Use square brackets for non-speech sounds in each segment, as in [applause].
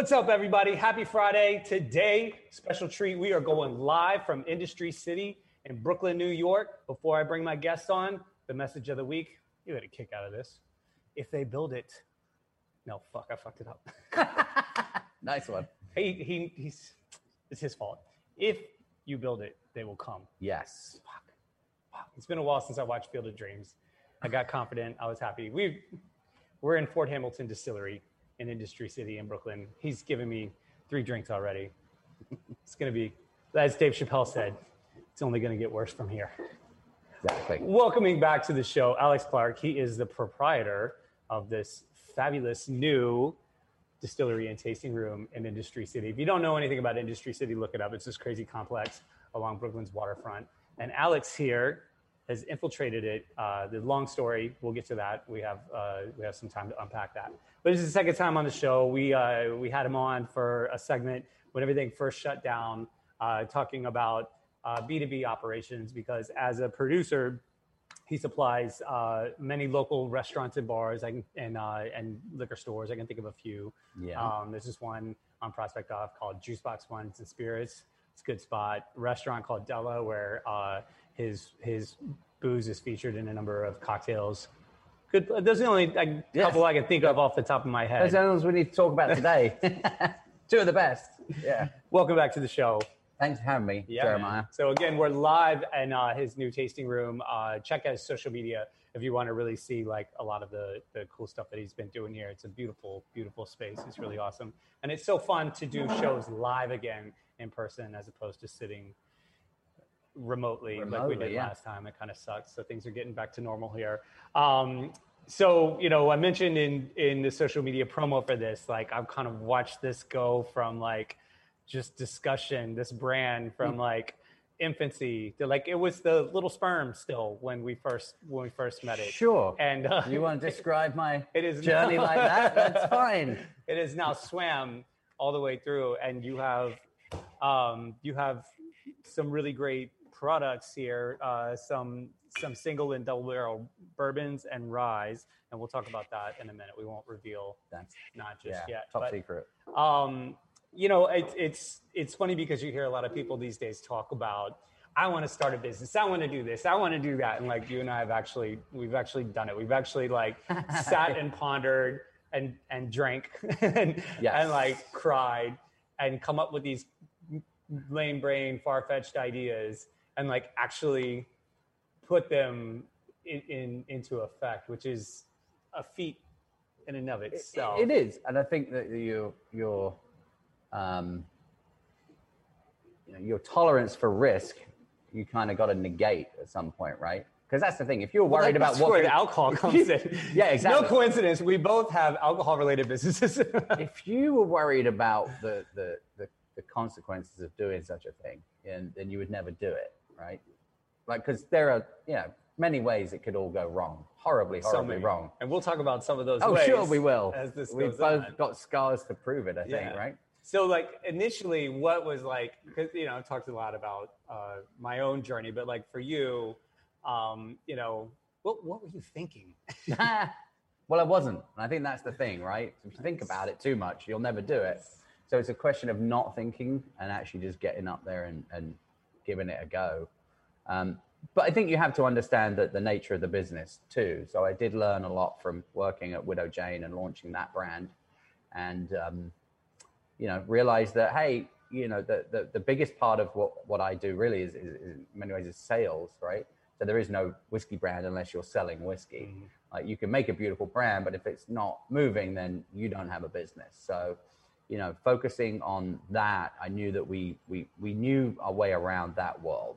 What's up, everybody? Happy Friday. Today, special treat. We are going live from Industry City in Brooklyn, New York. Before I bring my guests on, the message of the week. You get a kick out of this. If they build it, no, fuck, I fucked it up. [laughs] Nice one. he, he, he's, it's his fault. If you build it, they will come. Yes. Fuck. Wow. It's been a while since I watched Field of Dreams. I got confident. I was happy. We, we're in Fort Hamilton Distillery in Industry City in Brooklyn. He's given me three drinks already. It's going to be, as Dave Chappelle said, it's only going to get worse from here. Exactly. Welcoming back to the show, Alex Clark. He is the proprietor of this fabulous new distillery and tasting room in Industry City. If you don't know anything about Industry City, look it up. It's this crazy complex along Brooklyn's waterfront. And Alex here has infiltrated it. Uh, the long story, we'll get to that. We have uh, we have some time to unpack that. But this is the second time on the show. We uh, we had him on for a segment when everything first shut down, uh, talking about uh, B2B operations because as a producer, he supplies uh, many local restaurants and bars and and, uh, and liquor stores. I can think of a few. Yeah. Um, there's this one on Prospect Off called Juice Box Wines and Spirits. It's a good spot. A restaurant called Della where uh, his his booze is featured in a number of cocktails. Good. Those are the only like, Yes. couple I can think of off the top of my head. Those are the ones we need to talk about today. [laughs] Two of the best. Yeah. Welcome back to the show. Thanks for having me, Jeremiah. man. So again, we're live in uh, his new tasting room. Uh, check out his social media if you want to really see like a lot of the the cool stuff that he's been doing here. It's a beautiful, beautiful space. It's really awesome, and it's so fun to do shows live again in person as opposed to sitting remotely, like we did yeah. last time. It kind of sucks. So things are getting back to normal here. Um, so you know, I mentioned in in the social media promo for this, like I've kind of watched this go from like just discussion, this brand from like infancy to like it was the little sperm still when we first when we first met it. Sure. And uh, You want to describe my [laughs] It is journey not- like that? That's [laughs] fine. it is now swam all the way through and you have um, you have some really great products here uh, some some single and double barrel bourbons and ryes and we'll talk about that in a minute. We won't reveal That's not just yeah, yet top but, secret. um, you know it, it's it's funny because you hear a lot of people these days talk about i want to start a business. I want to do this. I want to do that. And like you and i have actually we've actually done it. We've actually like sat and pondered and and drank [laughs] and, Yes. and like cried and come up with these lame brain far-fetched ideas and like actually put them in, in into effect which is a feat in and of itself It is, and I think that your your um, you know, your tolerance for risk, you kind of got to negate at some point, right? Because that's the thing. If you're worried about what where the alcohol comes in. [laughs] Yeah, exactly. No coincidence. We both have alcohol-related businesses. [laughs] if you were worried about the, the, the, the consequences of doing such a thing, and then you would never do it, right? Like, because there are, you know, many ways it could all go wrong, horribly, horribly many. wrong. and we'll talk about some of those. Oh, sure, we will. As this We've goes both on. got scars to prove it, I think, right? So, like initially, what was like? Because you know, I've talked a lot about uh, my own journey, but like for you, um, you know, what what were you thinking? [laughs] [laughs] well, I wasn't. And I think that's the thing, right? If you think about it too much, you'll never do it. So it's a question of not thinking and actually just getting up there and, and giving it a go. Um, but I think you have to understand that the nature of the business too. So I did learn a lot from working at Widow Jane and launching that brand, and um, you know, realize that hey, you know, the, the the biggest part of what what I do really is, is, is in many ways is sales, right? So there is no whiskey brand unless you're selling whiskey. Like you can make a beautiful brand, but if it's not moving, then you don't have a business. So, you know, focusing on that, I knew that we we we knew our way around that world,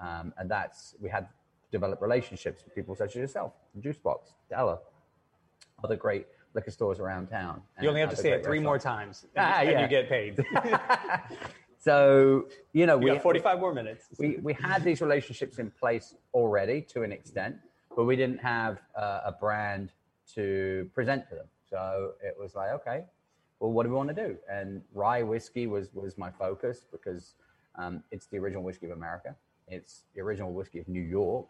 um, and that's we had developed relationships with people such as yourself, Juicebox, Della, other great liquor stores around town. You only have to say it three more times, and, Ah, and yeah. you get paid. [laughs] So you know, We we got forty-five more minutes. we, we had these relationships in place already to an extent, but we didn't have uh, a brand to present to them. So it was like, okay, well, what do we want to do? And rye whiskey was was my focus because um, it's the original whiskey of America. It's the original whiskey of New York,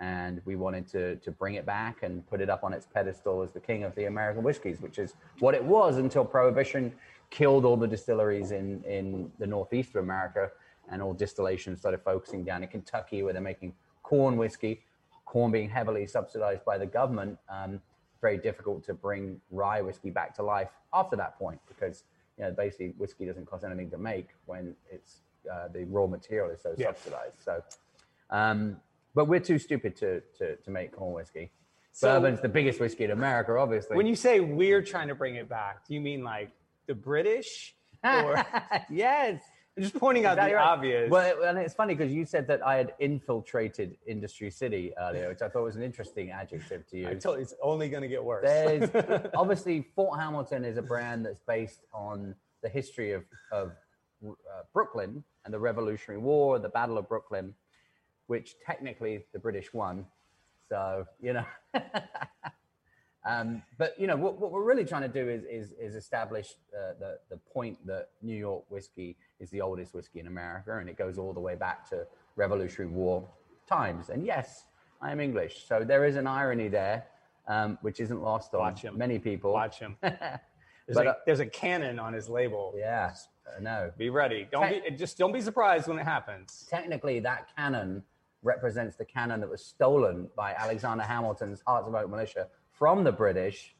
and we wanted to to bring it back and put it up on its pedestal as the king of the American whiskeys, which is what it was until Prohibition killed all the distilleries in in the northeast of America, and all distillation started focusing down in Kentucky, where they're making corn whiskey. Corn being heavily subsidized by the government, um, very difficult to bring rye whiskey back to life after that point because you know basically whiskey doesn't cost anything to make when it's uh, the raw material is so Yeah. subsidized. So, um, but we're too stupid to to, to make corn whiskey. So- Bourbon's the biggest whiskey in America, obviously. When you say we're trying to bring it back, do you mean like the British? [laughs] Or yes, just pointing out Exactly the right. obvious. Well, and it's funny because you said that I had infiltrated Industry City earlier, which I thought was an interesting adjective to I use. you it's only going to get worse. There's [laughs] obviously Fort Hamilton is a brand that's based on the history of, of uh, Brooklyn and the Revolutionary War, the Battle of Brooklyn, which technically the British won. So you know, [laughs] um, but you know what, what we're really trying to do is is, is establish uh, the the point that New York whiskey is the oldest whiskey in America, and it goes all the way back to Revolutionary War times. And yes, I am English, so there is an irony there, um, which isn't lost on Watch him. many people. Watch him. [laughs] There's, But, a, uh, there's a cannon on his label. Yeah, I know. Be ready. Don't be just don't be surprised when it happens. Technically, that cannon represents the cannon that was stolen by Alexander Hamilton's Hearts of Oak militia from the British,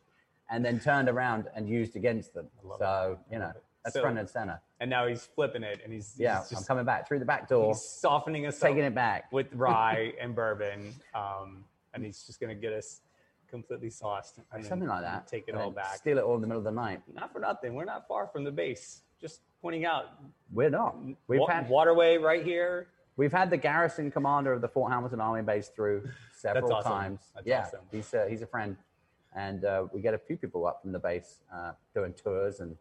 and then turned around and used against them. So you know that's So- front and center. And now he's flipping it, and he's, Yeah, he's I'm coming back through the back door, he's softening us taking up it back. with [laughs] rye and bourbon, um, and he's just gonna get us completely sauced. And Something like that. Take it and all back. Steal it all in the middle of the night. Not for nothing. We're not far from the base. Just pointing out We're not. We've wa- had waterway right here. we've had the garrison commander of the Fort Hamilton Army base through several awesome. times. That's yeah, awesome. he's uh, he's a friend, and uh, we get a few people up from the base uh, doing tours and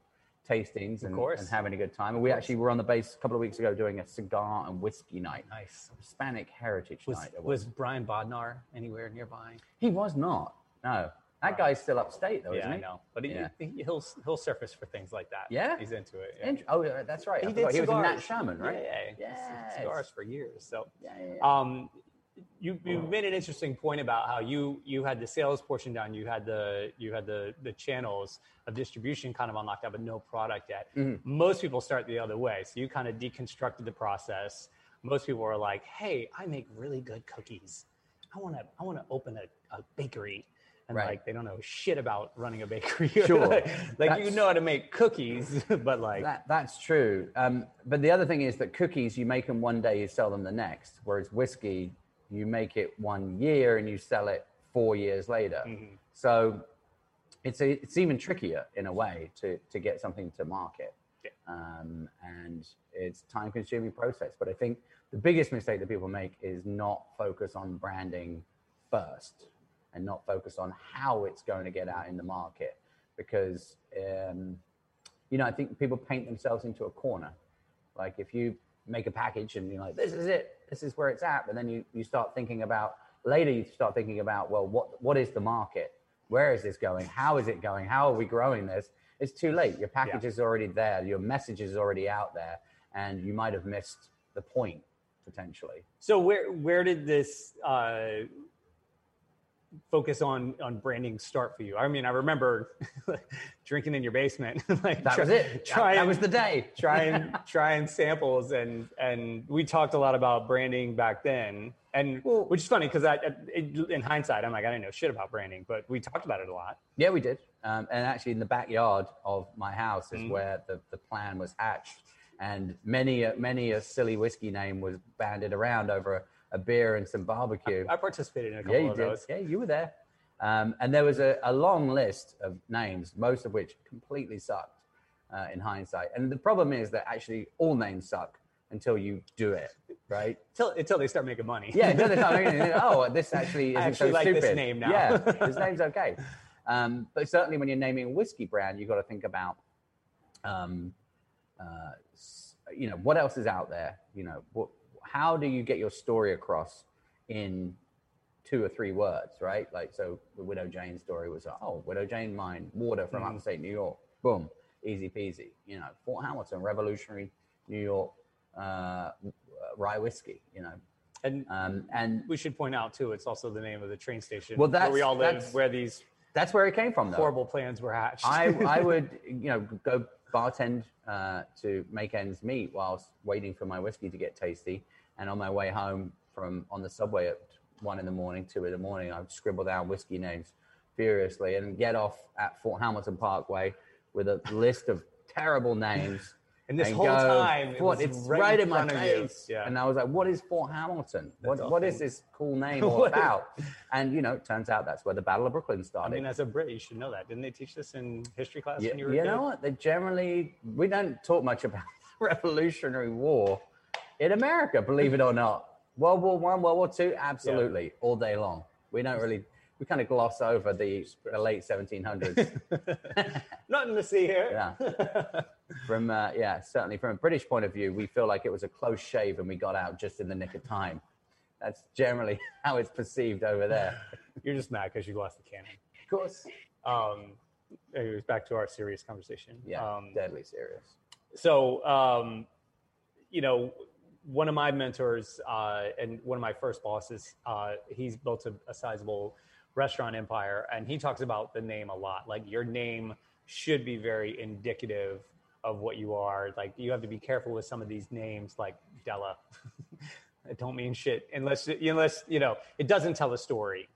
tastings and, and having a good time. And we actually were on the base a couple of weeks ago doing a cigar and whiskey night, Nice. Hispanic Heritage Was Night. was Brian Bodnar anywhere nearby? he was not? No, that guy's still upstate though, yeah, isn't he? I know. But he, Yeah. he, he'll he'll surface for things like that. Yeah? he's into it. Yeah. Oh, that's right. He did he was a Nat. Sherman, right? Yeah, yeah. Yes. Cigars for years. So, Yeah, yeah, yeah. um, you you made an interesting point about how you you had the sales portion down, you had the you had the the channels of distribution kind of unlocked out, but no product yet. Mm-hmm. Most people start the other way, so you kind of deconstructed the process. Most people are like, "Hey, I make really good cookies. I want to I want to open a, a bakery." And Right. like they don't know shit about running a bakery. [laughs] Sure. like you know how to make cookies, [laughs] but like That, that's true. Um, but the other thing is that cookies, you make them one day, you sell them the next. Whereas whiskey, you make it one year and you sell it four years later. Mm-hmm. So it's a, it's even trickier in a way to to get something to market. Yeah. Um, and it's time consuming process. But I think the biggest mistake that people make is not focus on branding first and not focus on how it's going to get out in the market because um, you know, I think people paint themselves into a corner. Like if you make a package and you're like, this is it, this is where it's at, but then you, you start thinking about later you start thinking about, well, what what is the market? Where is this going? How is it going? How are we growing this? It's too late. Your package is already there, your message is already out there, and you might have missed the point potentially. So where where did this uh, focus on on branding start for you? I mean, I remember [laughs] drinking in your basement. [laughs] like That try- was it. Try that and, was the day. [laughs] trying trying samples and and we talked a lot about branding back then. And Well- which is funny because I, in hindsight, I'm like I didn't know shit about branding, but we talked about it a lot. Yeah, we did. Um, and actually, in the backyard of my house is Mhm. where the, the plan was hatched. And many, a- many a silly whiskey name was banded around over a, a beer and some barbecue. I participated in a couple yeah, you of did. those. Yeah, you were there. Um, and there was a, a long list of names, most of which completely sucked uh, in hindsight. And the problem is that actually all names suck until you do it, right? Until, until they start making money. Yeah, until they start [laughs] making it, oh, this actually isn't actually so like stupid. this name now. Yeah, [laughs] this name's okay. Um, but certainly when you're naming a whiskey brand, you've got to think about, um, uh, you know, what else is out there? You know, what, how do you get your story across in two or three words, right? Like, so the Widow Jane story was, oh, Widow Jane mine, water from Mhm. upstate New York, boom, easy peasy. You know, Fort Hamilton, revolutionary New York uh, rye whiskey, you know. And Um, and we should point out too, it's also the name of the train station Well, where we that's- all live, that's- where these that's where it came from, though. horrible plans were hatched. I, I [laughs] would, you know, go bartend uh, to make ends meet whilst waiting for my whiskey to get tasty. And on my way home from on the subway at one in the morning, two in the morning, I'd scribble down whiskey names furiously and get off at Fort Hamilton Parkway with a list of terrible names. [laughs] And this and whole go, time, it "Fort- was it's right right, in my front of you." face. Yeah. And I was like, what is Fort Hamilton? What, what is this cool [laughs] name all about? And, you know, it turns out that's where the Battle of Brooklyn started. I mean, as a Brit, you should know that. Didn't they teach this in history class Yeah, when you were you know what? They generally we don't talk much about [laughs] Revolutionary War in America, believe it or not. World War One, World War Two, absolutely, all day long. We don't really we kind of gloss over the, the late 1700s. [laughs] [laughs] Nothing to see here. Yeah. [laughs] from uh, yeah, certainly from a British point of view, we feel like it was a close shave and we got out just in the nick of time. That's generally how it's perceived over there. You're just mad because you lost the cannon. Of course. Um, was back to our serious conversation. Yeah, Um, deadly serious. so um, you know one of my mentors uh, and one of my first bosses uh, he's built a, a sizable restaurant empire and he talks about the name a lot. Like your name should be very indicative of what you are. Like you have to be careful with some of these names like della. [laughs] It don't mean shit unless unless you know it doesn't tell a story.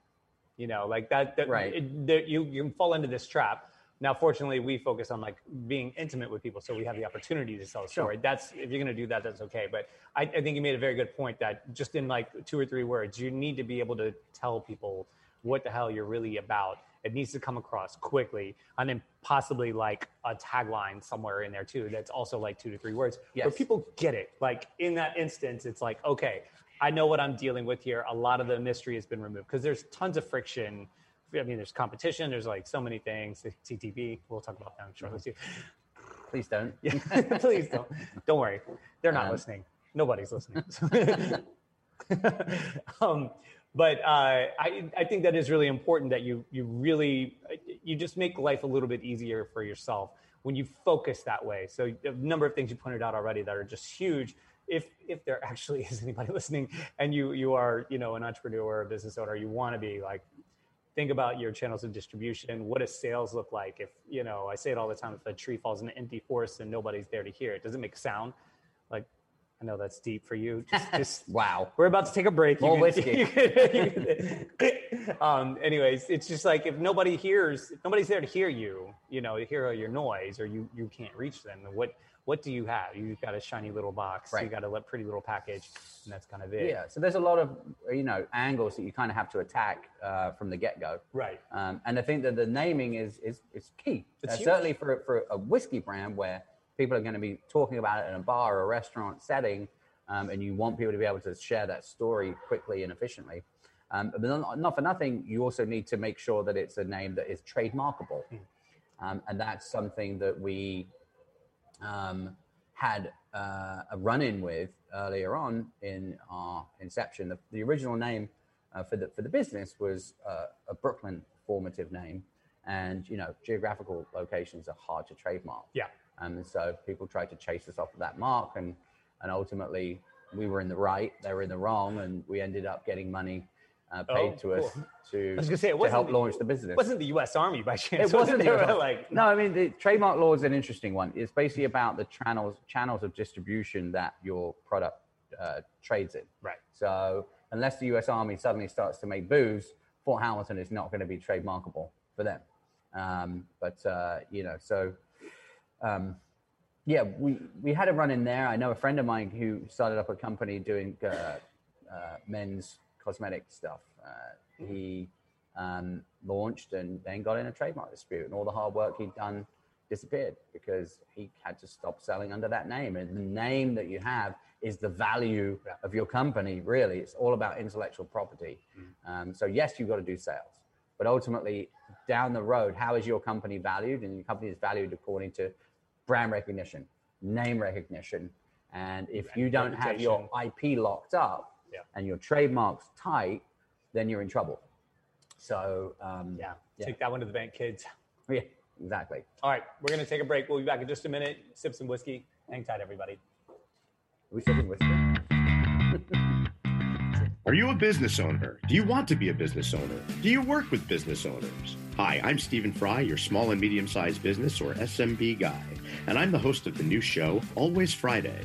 You know like that, that Right. it, there, you, you can fall into this trap now fortunately we focus on like being intimate with people so we have the opportunity to tell a story. That's if you're going to do that that's okay but I, I think you made a very good point that just in like two or three words you need to be able to tell people what the hell you're really about. It needs to come across quickly and then possibly like a tagline somewhere in there too that's also like two to three words. Where people get it. Like in that instance it's like okay i know what i'm dealing with here. A lot of the mystery has been removed because there's tons of friction I mean, there's competition. There's like so many things. TTB. We'll talk about them shortly too. Please don't. [laughs] Yeah, please don't. Don't worry. They're not Um, listening. Nobody's listening. [laughs] [laughs] um, but uh, I, I think that is really important that you you really you just make life a little bit easier for yourself when you focus that way. So a number of things you pointed out already that are just huge. If if there actually is anybody listening, and you you are you know an entrepreneur or a business owner, you want to be like think about your channels of distribution. What does sales look like? If you know, I say it all the time. If a tree falls in an empty forest and nobody's there to hear it, does it make sound? Like, I know that's deep for you. [laughs] Just, just Wow. we're about to take a break. More whiskey. [laughs] you can- you can- [laughs] um, anyways, it's just like if nobody hears, if nobody's there to hear you, you know, hear your noise, or you you can't reach them. What what do you have? You've got a shiny little box. You Right. got a pretty little package, and that's kind of it. Yeah. So there's a lot of you know angles that you kind of have to attack uh, from the get go. Right. Um, and I think that the naming is is, is key. Uh, certainly for for a whiskey brand where people are going to be talking about it in a bar or a restaurant setting, um, and you want people to be able to share that story quickly and efficiently. Um, but not, not for nothing, you also need to make sure that it's a name that is trademarkable, um, and that's something that we um, had uh, a run-in with earlier on in our inception. The, the original name uh, for the for the business was uh, a Brooklyn formative name, and you know geographical locations are hard to trademark. Yeah. Um, and so people tried to chase us off of that mark, and and ultimately we were in the right, they were in the wrong, and we ended up getting money uh, paid Oh, to us [laughs] to, I was gonna say, it to help the- launch the business. It wasn't the U.S. Army by [laughs] chance. It wasn't They the were US like no, I mean the trademark law is an interesting one. It's basically about the channels channels of distribution that your product uh, trades in. Right. So unless the U.S. Army suddenly starts to make booze, Fort Hamilton is not going to be trademarkable for them. Um, but uh, you know, so um, yeah, we we had a run in there. I know a friend of mine who started up a company doing uh, uh, men's cosmetic stuff. Uh, he um, launched and then got in a trademark dispute, and all the hard work he'd done disappeared because he had to stop selling under that name. And the name that you have is the value Yeah. of your company. Really, it's all about intellectual property. Um, so yes, you've got to do sales, but ultimately, down the road, how is your company valued? And your company is valued according to brand recognition, name recognition, and if you don't have your IP locked up Yeah. and your trademarks tight, then you're in trouble. So um, yeah, Yeah. take that one to the bank, kids. yeah, exactly. All right, we're gonna take a break. We'll be back in just a minute. Sip some whiskey. Hang tight, everybody. Are we sipping whiskey? [laughs] Are you a business owner? Do you want to be a business owner? Do you work with business owners? Hi, I'm Stephen Fry, your small and medium sized business or SMB guy, and I'm the host of the new show, Always Friday.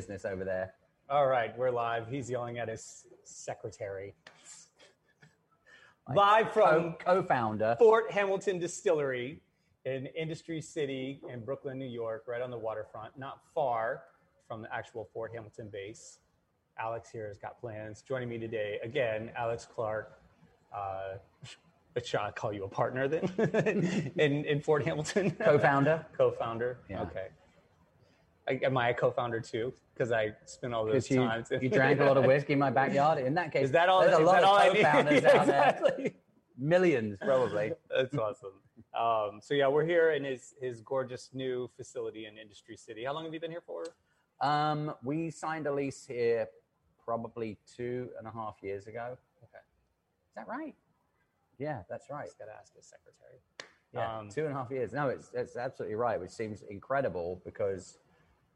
Business over there. All right, we're live. He's yelling at his secretary. Live from Co- co-founder. Fort Hamilton Distillery in Industry City in Brooklyn, New York, right on the waterfront, not far from the actual Fort Hamilton base. Alex here has got plans. Joining me today, again, Alex Clark. Uh, [laughs] shall I call you a partner then [laughs] in, in Fort Hamilton? Co-founder. [laughs] co-founder. Yeah. Okay. I, am I a co-founder too? Because I spent all those you, times. you [laughs] drank a lot of whiskey in my backyard. In that case, Is that all? There's a lot of co-founders Yeah, [laughs] out there. exactly. Millions, probably. [laughs] That's awesome. Um, so yeah, we're here in his his gorgeous new facility in Industry City. How long have you been here for? Um, we signed a lease here probably two and a half years ago. Okay. Is that right? Yeah, that's right. Just gotta ask his secretary. Yeah, Um, two and a half years. No, it's it's absolutely right, which seems incredible because,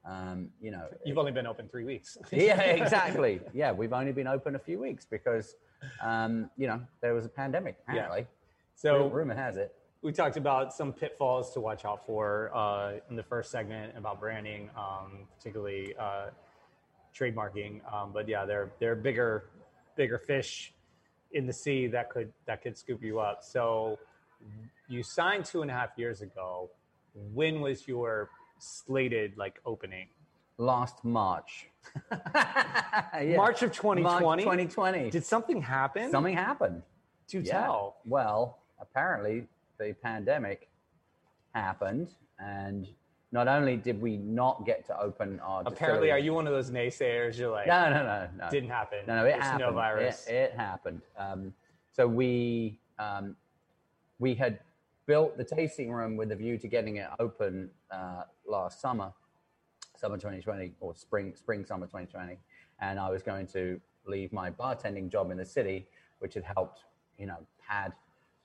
um, you know, You've only been open three weeks. [laughs] yeah, exactly. Yeah, we've only been open a few weeks because, um, you know, there was a pandemic. Apparently, So rumor has it. we talked about some pitfalls to watch out for uh, in the first segment about branding, um, particularly uh, trademarking. Um, but yeah, they're they're bigger bigger fish in the sea that could that could scoop you up. So you signed two and a half years ago. When was your slated like opening? Last March. [laughs] Yeah. March of 2020? March 2020. Did something happen? Something happened. to Yeah. tell. Well, apparently the pandemic happened, and not only did we not get to open our Apparently, distillery- are you one of those naysayers? You're like, No, no, no, no. didn't happen. No, no, it There's happened. No virus. It, it happened. Um, so we um, we had built the tasting room with a view to getting it open uh, last summer, summer 2020 or spring spring summer 2020, and I was going to leave my bartending job in the city, which had helped you know pad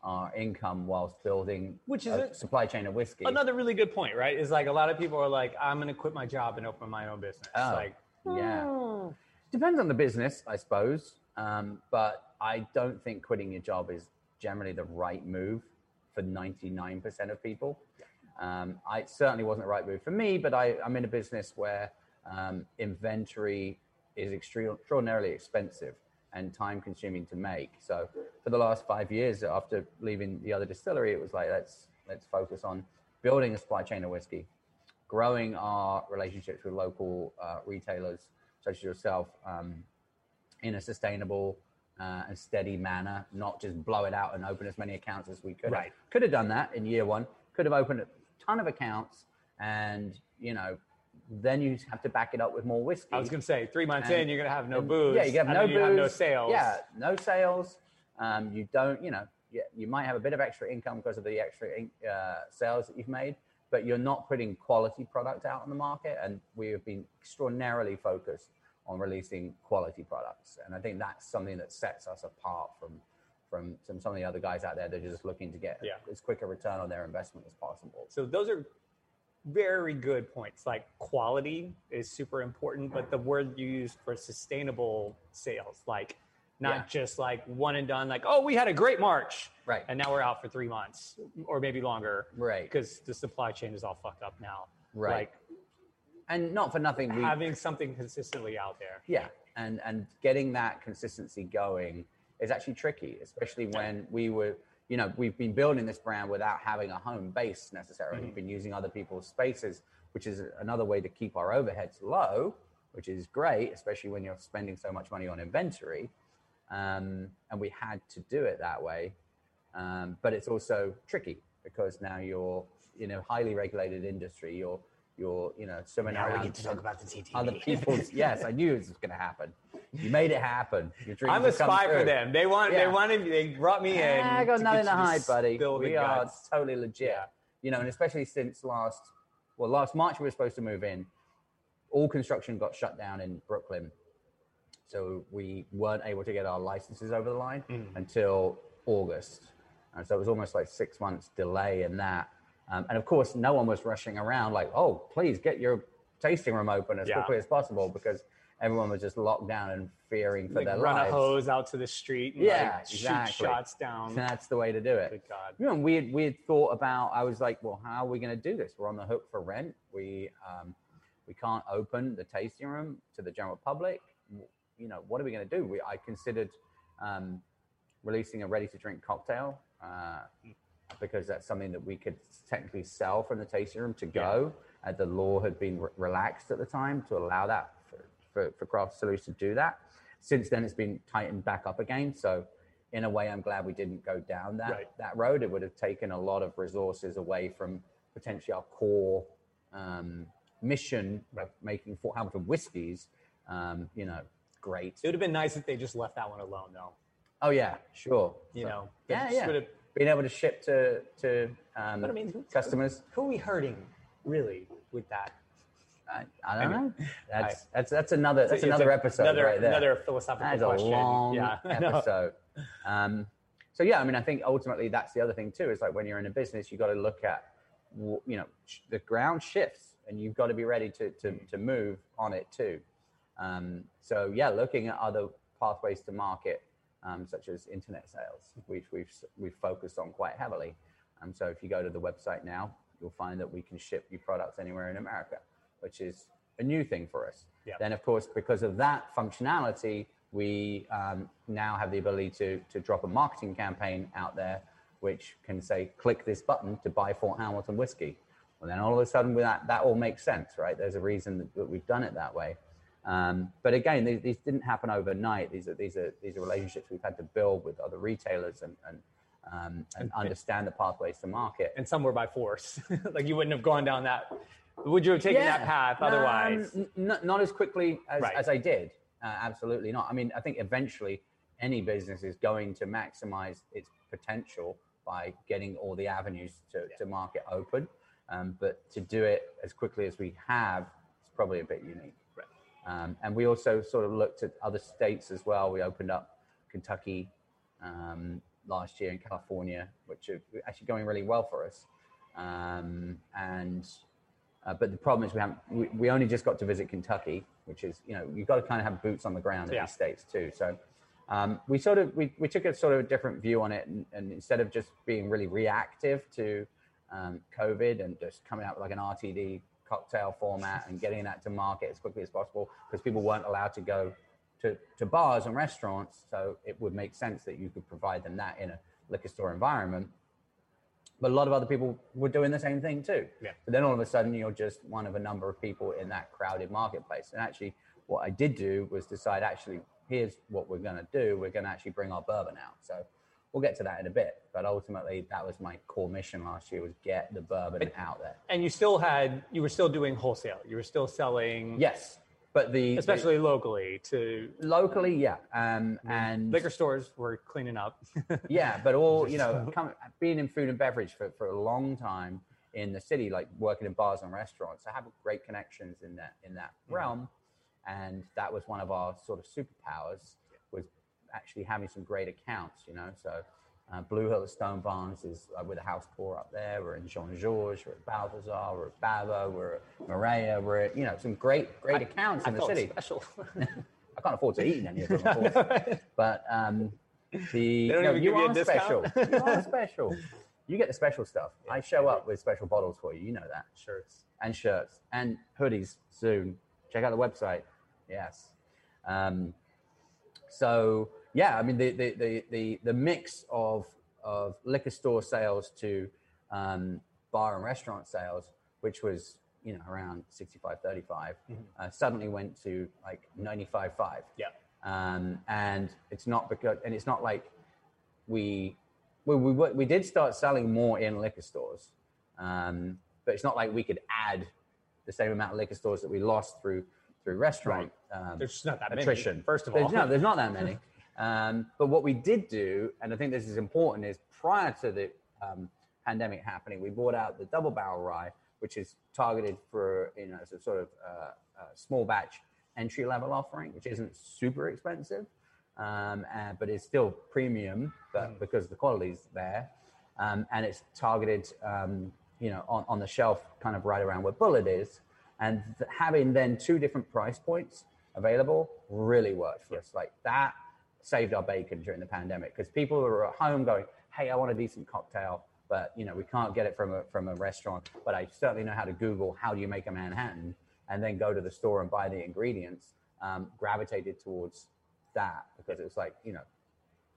our income whilst building Which is a a- supply chain of whiskey. Another really good point, right? Is like a lot of people are like, I'm going to quit my job and open my own business. Oh. Like, Yeah. Depends on the business, I suppose. Um, but I don't think quitting your job is generally the right move for 99% of people. Um, I certainly wasn't the right move for me, but I, I'm in a business where um, inventory is extraordinarily expensive and time consuming to make. So for the last five years after leaving the other distillery, it was like, let's, let's focus on building a supply chain of whiskey, growing our relationships with local uh, retailers, such as yourself, um, in a sustainable uh, and steady manner, not just blow it out and open as many accounts as we could. Right. Could have done that in year one. Could have opened a ton of accounts, and you know, then you have to back it up with more whiskey. I was going to say, three months And- in, you're going to have no and- booze. Yeah, you have no then booze. you have no sales. Yeah, no sales. Um, you don't, you know, you, you might have a bit of extra income because of the extra in- uh, sales that you've made, but you're not putting quality product out on the market. And we have been extraordinarily focused on releasing quality products. And I think that's something that sets us apart from from some, some of the other guys out there that are just looking to get Yeah. as quick a return on their investment as possible. So those are very good points. Like quality is super important, but the word you use for sustainable sales, like not Yeah. just like one and done, like, oh, we had a great March. Right. And now we're out for three months or maybe longer. Right. Because the supply chain is all fucked up now. Right. Like And not for nothing, we, having something consistently out there. Yeah, and and getting that consistency going is actually tricky, especially when we were, you know, we've been building this brand without having a home base necessarily. We've been using other people's spaces, which is another way to keep our overheads low, which is great, especially when you're spending so much money on inventory. Um, and we had to do it that way, um, but it's also tricky because now you're in a highly regulated industry. You're you're you know swimming around about the TTB. other people's. yes, I knew it was going to happen. You made it happen. Your I'm a spy for them. They want. They Yeah. wanted. They brought me in. I got to nothing get to hide, buddy. We are guts. totally legit. Yeah. You know, and especially since last, well, last March we were supposed to move in. All construction got shut down in Brooklyn, so we weren't able to get our licenses over the line Mm. until August, and so it was almost like six months delay in that. Um, and of course, no one was rushing around like, "Oh, please get your tasting room open as Yeah. quickly as possible," because everyone was just locked down and fearing for Like their run lives. Run a hose out to the street. And Yeah, like, shoot shots down. That's the way to do it. Good God. You know, we had, we had thought about. I was like, well, how are we going to do this? We're on the hook for rent. We um, we can't open the tasting room to the general public. You know, what are we going to do? We I considered um, releasing a ready-to-drink cocktail uh, because that's something that we could technically sell from the tasting room to go. Uh, the law had been re- relaxed at the time to allow that for, for, for craft distilleries to do that. Since then, it's been tightened back up again. So, in a way, I'm glad we didn't go down that Right. that road. It would have taken a lot of resources away from potentially our core um, mission of making Fort Hamilton whiskies. Um, you know, great. It would have been nice if they just left that one alone, though. Oh yeah, sure. You So- know, yeah, yeah. Would've- Being able to ship to to um, But I mean, who- customers. Who are we hurting, really, with that? I, I don't I know. That's that's that's another that's It's another a- episode Another, right there. another philosophical That is a question. long [laughs] yeah, episode. Um, so yeah, I mean, I think ultimately that's the other thing too. Is like when you're in a business, you got to look at, you know, the ground shifts, and you've got to be ready to to, to move on it too. Um, so yeah, looking at other pathways to market, um, such as internet sales, which we've we've focused on quite heavily. And so if you go to the website now, you'll find that we can ship you products anywhere in America, which is a new thing for us. Yeah. Then, of course, because of that functionality, we um, now have the ability to, to drop a marketing campaign out there, which can say, click this button to buy Fort Hamilton whiskey. Well, then all of a sudden, with that, that all makes sense, right? There's a reason that we've done it that way. Um, but again, these, these didn't happen overnight. These are these are these are relationships we've had to build with other retailers and and um, and understand the pathways to market. And some were by force. [laughs] like you wouldn't have gone down that. Would you have taken that path otherwise? Um, n- not as quickly as, Right. as I did. Uh, absolutely not. I mean, I think eventually any business is going to maximize its potential by getting all the avenues to, to market open. Um, but to do it as quickly as we have, it's probably a bit unique. Um, and we also sort of looked at other states as well. We opened up Kentucky um, last year in California, which are actually going really well for us. Um, and uh, but the problem is we haven't. We, we only just got to visit Kentucky, which is you know you've got to kind of have boots on the ground in Yeah. these states too. So um, we sort of we, we took a sort of a different view on it, and, and instead of just being really reactive to um, COVID and just coming out with like an RTD cocktail format and getting that to market as quickly as possible, because people weren't allowed to go to, to bars and restaurants, so it would make sense that you could provide them that in a liquor store environment. But a lot of other people were doing the same thing too. Yeah. But then all of a sudden, you're just one of a number of people in that crowded marketplace. And actually, what I did do was decide actually, here's what we're going to do. We're going to actually bring our bourbon out. So we'll get to that in a bit. But ultimately, that was my core mission last year was get the bourbon out there. And you still had, you were still doing wholesale. You were still selling, Yes, but the especially locally to locally, yeah, um, and liquor stores were cleaning up. [laughs] yeah, but all you know, come, being in food and beverage for, for a long time in the city, like working in bars and restaurants, I have great connections in that in that realm, and that was one of our sort of superpowers actually having some great accounts, you know. So uh, Blue Hill at Stone Barns is uh, with a house pour up there. We're in Jean Georges, we're at Balthazar, we're at Babbo, we're at Marea, we're at you know some great great accounts I in the city. special. [laughs] [laughs] I can't afford to eat in any of them, of [laughs] course. but um, the no, you are special. you are special. You get the special stuff. I show up with special bottles for you. You know that. Shirts. And shirts and hoodies soon. Check out the website. Yes. Um, so yeah, I mean the the the the, the mix of of liquor store sales to um, bar and restaurant sales, which was you know around 65 35 uh, suddenly went to like 95 5 Yeah. um, and it's not because and it's not like we we, we we did start selling more in liquor stores um, but it's not like we could add the same amount of liquor stores that we lost through through restaurant um, There's just not that many. attrition. First of There's- all, no, there's not that many. [laughs] Um, but what we did do, and I think this is important, is prior to the um, pandemic happening, we brought out the double barrel rye, which is targeted for you know as a sort of uh, uh, small batch entry level offering, which isn't super expensive, um, and, but it's still premium, but because the quality's there, um, and it's targeted, um, you know, on, on the shelf, kind of right around where Bulleit is, and th- having then two different price points available really worked for us. Like that saved our bacon during the pandemic because people were at home going, "Hey, I want a decent cocktail." But you know we can't get it from a from a restaurant. But I certainly know how to Google how do you make a Manhattan, and then go to the store and buy the ingredients. Um, gravitated towards that because it was like you know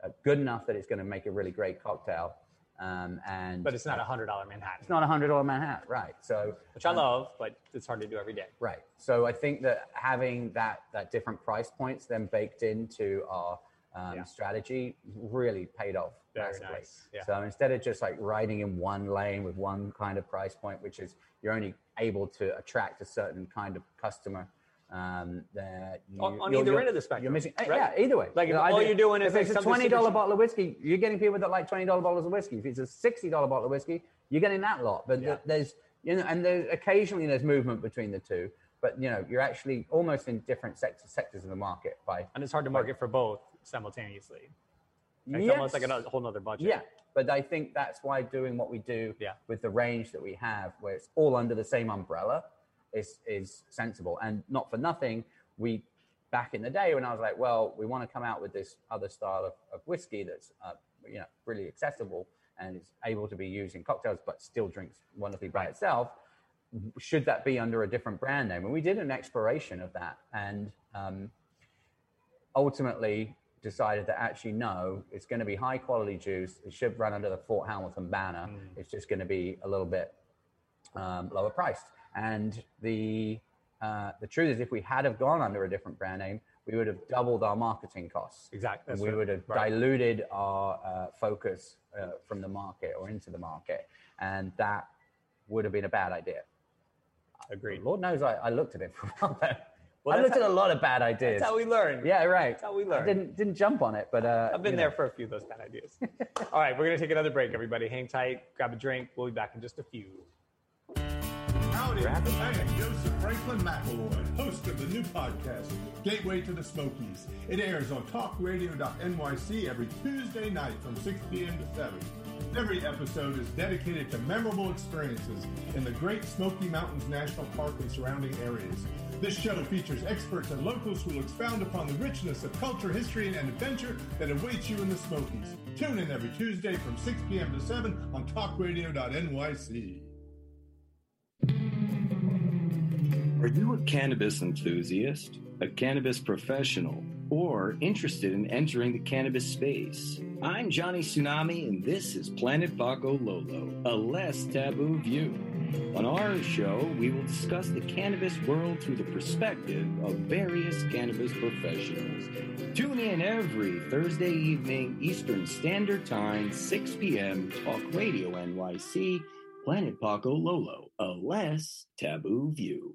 uh, good enough that it's going to make a really great cocktail, um, and but it's not a hundred dollar Manhattan, it's not a hundred dollar Manhattan, right? So which I love, but it's hard to do every day. Right. So I think that having that that different price points then baked into our um, Yeah. strategy really paid off. Very massively. nice. Yeah. So instead of just like riding in one lane with one kind of price point, which is you're only able to attract a certain kind of customer. Um, that you, On- on either end of the spectrum, You're missing, eh, right? yeah, either way. Like, if You know, all you're doing is, if it's a twenty dollar bottle of whiskey, you're getting people that like twenty dollar bottles of whiskey. If it's a sixty dollar bottle of whiskey, you're getting that lot. But Yeah. there's you know, and there's occasionally there's movement between the two. But you know, you're actually almost in different sectors sectors of the market by And it's hard to market for both simultaneously. It's Yes. almost like a whole other budget. Yeah, but I think that's why doing what we do Yeah. with the range that we have, where it's all under the same umbrella, is is sensible. And not for nothing, we back in the day when I was like, well, we want to come out with this other style of, of whiskey that's uh, you know really accessible and is able to be used in cocktails, but still drinks wonderfully by itself. Should that be under a different brand name? And we did an exploration of that, and um, ultimately decided that actually no, it's going to be high quality juice. It should run under the Fort Hamilton banner. It's just going to be a little bit um, lower priced. And the uh, the truth is, if we had have gone under a different brand name, we would have doubled our marketing costs. Exactly. And we right. would have Right. diluted our uh, focus uh, from the market or into the market, and that would have been a bad idea. Agreed. Lord knows I, I looked at it for a while. But Well, I looked at a lot of bad ideas. That's how we learn. Yeah, right. That's how we I learn. didn't didn't jump on it, but uh, I've been there know. for a few of those bad ideas. All right, we're going to take another break, everybody. Hang tight, grab a drink. We'll be back in just a few. Howdy, Grab. I am Joseph Franklin McElroy, host of the new podcast, Gateway to the Smokies. It airs on talkradio.nyc every Tuesday night from 6 p.m. to 7. Every episode is dedicated to memorable experiences in the Great Smoky Mountains National Park and surrounding areas. This show features experts and locals who will expound upon the richness of culture, history, and adventure that awaits you in the Smokies. Tune in every Tuesday from 6 p.m. to 7 on talkradio.nyc. Are you a cannabis enthusiast, a cannabis professional, or interested in entering the cannabis space? I'm Johnny Tsunami, and this is Planet Paco Lolo, a less taboo view. On our show, we will discuss the cannabis world through the perspective of various cannabis professionals. Tune in every Thursday evening, Eastern Standard Time, 6 p.m., Talk Radio NYC, Planet Paco Lolo, a less taboo view.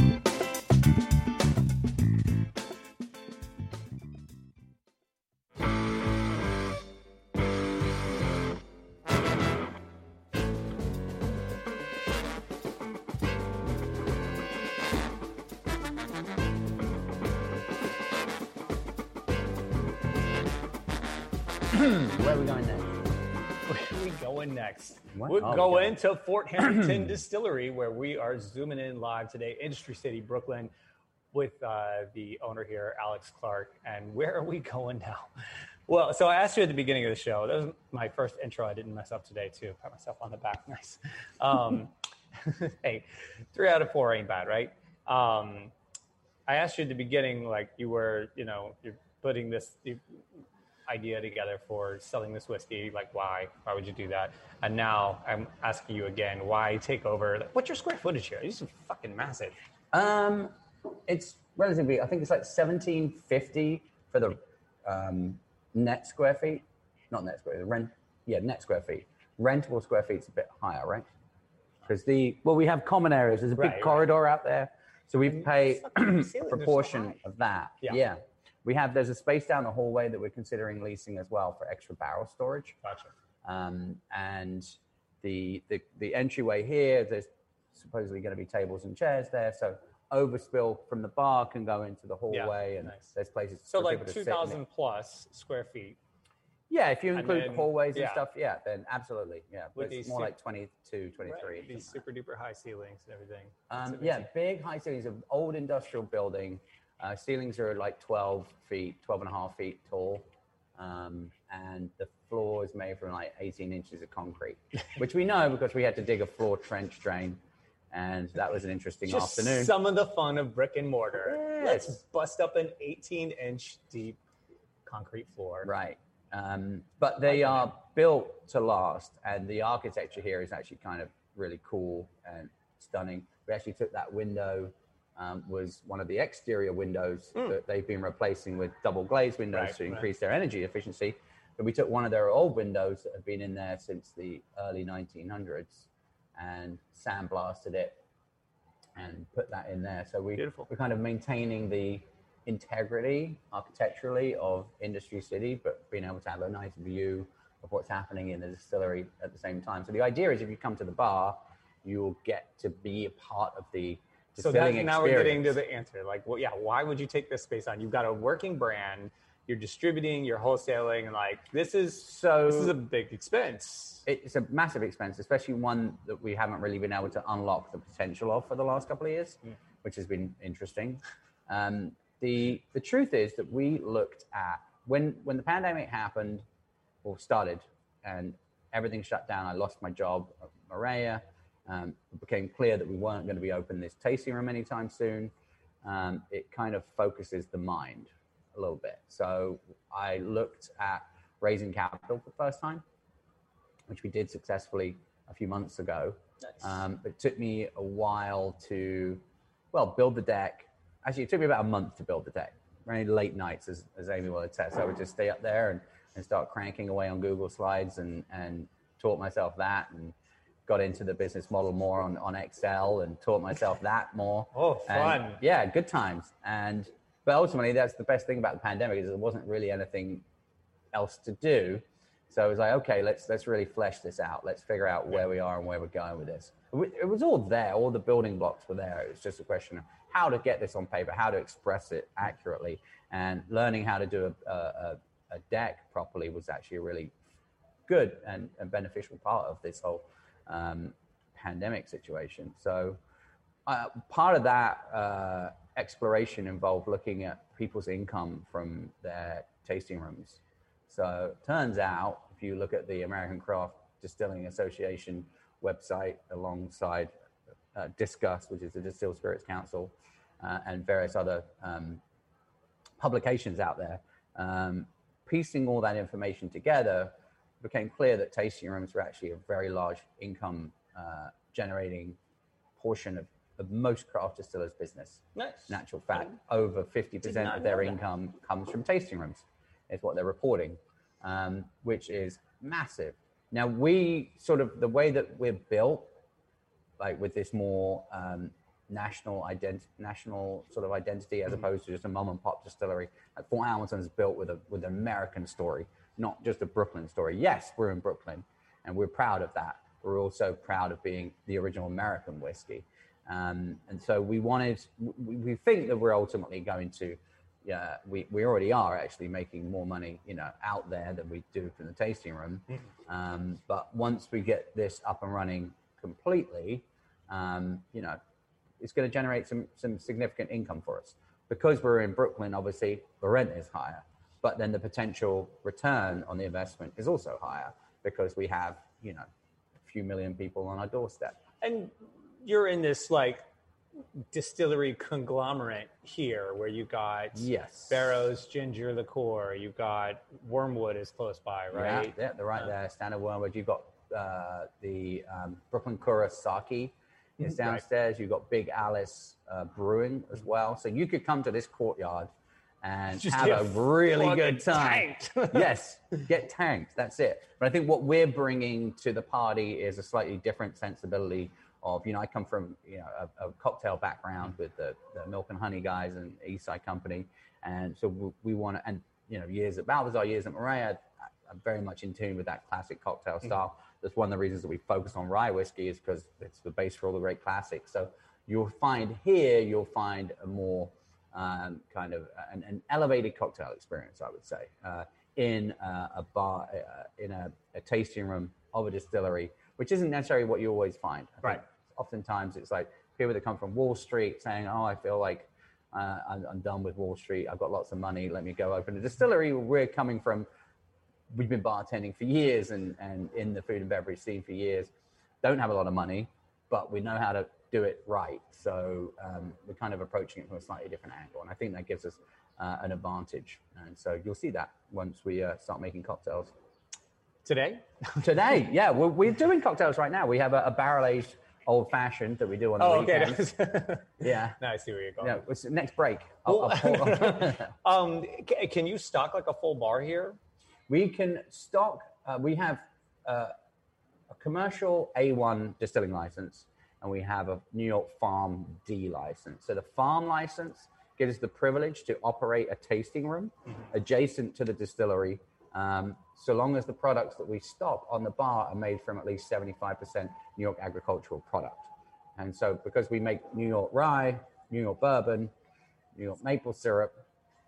Next? What? We're Oh, going okay. to Fort [clears throat] Hamilton Distillery, where we are zooming in live today, Industry City, Brooklyn, with uh, the owner here, Alex Clark. And where are we going now? Well, so I asked you at the beginning of the show. That was my first intro. I didn't mess up today, too. Pat myself on the back. [laughs] Nice. Um, [laughs] hey, three out of four ain't bad, right? Um, I asked you at the beginning, like you were, you know, you're putting this you- idea together for selling this whiskey. Like, why? Why would you do that? And now I'm asking you again, why take over? Like, what's your square footage here? This is fucking massive. Um, it's relatively. I think it's like seventeen fifty for the um, net square feet. Not net square. The rent. Yeah, net square feet. Rentable square feet's a bit higher, right? Because the well, we have common areas. There's a big Right, right. corridor out there, so we pay fucking ceilings so proportion of that. Yeah. yeah. We have. There's a space down the hallway that we're considering leasing as well for extra barrel storage. Gotcha. Um, and the, the the entryway here, there's supposedly going to be tables and chairs there, so overspill from the bar can go into the hallway, and nice. there's places So for like sit 2,000 plus square feet. Yeah, if you include then- hallways and stuff, yeah, then absolutely, yeah. With it's more like 22, 23. Right, These super duper high ceilings and everything. Um, yeah, big high ceilings, an old industrial building. Uh, ceilings are like 12 feet, 12 and a half feet tall. Um, and the floor is made from like 18 inches of concrete, [laughs] which we know because we had to dig a floor trench drain. And that was an interesting Just afternoon. some of the fun of brick and mortar. Let's bust up an 18 inch deep concrete floor. Right. Um, but they are built to last, and the architecture here is actually kind of really cool and stunning. We actually took that window, um, was one of the exterior windows that they've been replacing with double glazed windows. Right, to right. increase their energy efficiency. But we took one of their old windows that had been in there since the early 1900s and sandblasted it and put that in there. So we, Beautiful. we're kind of maintaining the integrity architecturally of Industry City, but being able to have a nice view of what's happening in the distillery at the same time. So the idea is if you come to the bar, you'll get to be a part of the So that, now we're getting to the answer. Like, well, yeah, why would you take this space on? You've got a working brand, you're distributing, you're wholesaling, and like this is So this is a big expense. it's a massive expense, especially one that we haven't really been able to unlock the potential of for the last couple of years, which has been interesting. Um, the the truth is that we looked at when when the pandemic happened or started and everything shut down. I lost my job at Marea. Um, it became clear that we weren't going to be open this tasting room anytime soon. Um, it kind of focuses the mind a little bit. So I looked at raising capital for the first time which we did successfully a few months ago. Um, it took me a while to well, build the deck. Actually, it took me about a month to build the deck. Very late nights, as, as Amy will attest. I would just stay up there and, and start cranking away on Google Slides and, and taught myself that and got into the business model more on, on Excel and taught myself that more. Oh, And, fun. yeah, good times. And but ultimately, that's the best thing about the pandemic is there wasn't really anything else to do. So I was like, okay, let's let's really flesh this out. Let's figure out where we are and where we're going with this. It it was all there. All the building blocks were there. It was just a question of how to get this on paper, how to express it accurately, and learning how to do a, a, a, a deck properly was actually a really good and, and beneficial part of this whole um, pandemic situation. So uh, part of that uh, exploration involved looking at people's income from their tasting rooms. So turns out, if you look at the American Craft Distilling Association website alongside uh, DISCUS, which is the Distilled Spirits Council, uh, and various other um, publications out there, um, piecing all that information together, became clear that tasting rooms were actually a very large income uh, generating portion of, of most craft distillers' business. Nice. Natural fact, over 50% of their income comes from tasting rooms, is what they're reporting, um, which is massive. Now, we sort of, the way that we're built, like with this more um, national ident- national sort of identity as opposed to just a mom and pop distillery. Like Fort Hamilton's built with a with an American story, not just a Brooklyn story. Yes, we're in Brooklyn, and we're proud of that. We're also proud of being the original American whiskey, um, and so we wanted. We, we think that we're ultimately going to. Yeah, we, we already are actually making more money, you know, out there than we do from the tasting room. Um, but once we get this up and running completely, um, you know, it's going to generate some some significant income for us because we're in Brooklyn. Obviously, the rent is higher, but then the potential return on the investment is also higher because we have you know a few million people on our doorstep. And you're in this like distillery conglomerate here where you got Yes. Barrows Ginger Liqueur, You've got Wormwood is close by, right? Yeah, yeah they're right there. Standard Wormwood. You've got uh, the um, Brooklyn Kura sake is Mhm. Right. downstairs. You've got Big Alice uh, Brewing as well. So you could come to this courtyard and Just have a really good time. [laughs] [laughs] yes, get tanked. That's it. But I think what we're bringing to the party is a slightly different sensibility of, you know, I come from, you know, a, a cocktail background with the, the Milk and Honey guys and Eastside Company. And so we, we want to, and, you know, years at Balthazar, years at I, I'm very much in tune with that classic cocktail style. That's one of the reasons that we focus on rye whiskey is because it's the base for all the great classics. So you'll find here, you'll find a more um, kind of an, an elevated cocktail experience, I would say, uh, in uh, a bar, uh, in a, a tasting room of a distillery, which isn't necessarily what you always find. I Right. Oftentimes, it's like people that come from Wall Street saying, "Oh, I feel like uh, I'm, I'm done with Wall Street. I've got lots of money. Let me go open a distillery." We're coming from we've been bartending for years and, and in the food and beverage scene for years. Don't have a lot of money, but we know how to do it right. So um, we're kind of approaching it from a slightly different angle. And I think that gives us uh, an advantage. And so you'll see that once we uh, start making cocktails. Today? Today, [laughs] yeah, we're, we're doing cocktails right now. We have a, a barrel aged old fashioned that we do on the Oh, okay. weekends. [laughs] yeah. now I see where you're going. Yeah, next break. I'll- I'll [laughs] um, ca- can you stock like a full bar here? We can stock. Uh, we have uh, a commercial A1 distilling license, and we have a New York Farm D license. So the farm license gives us the privilege to operate a tasting room adjacent to the distillery, um, so long as the products that we stock on the bar are made from at least 75% New York agricultural product. And so, because we make New York rye, New York bourbon, New York maple syrup,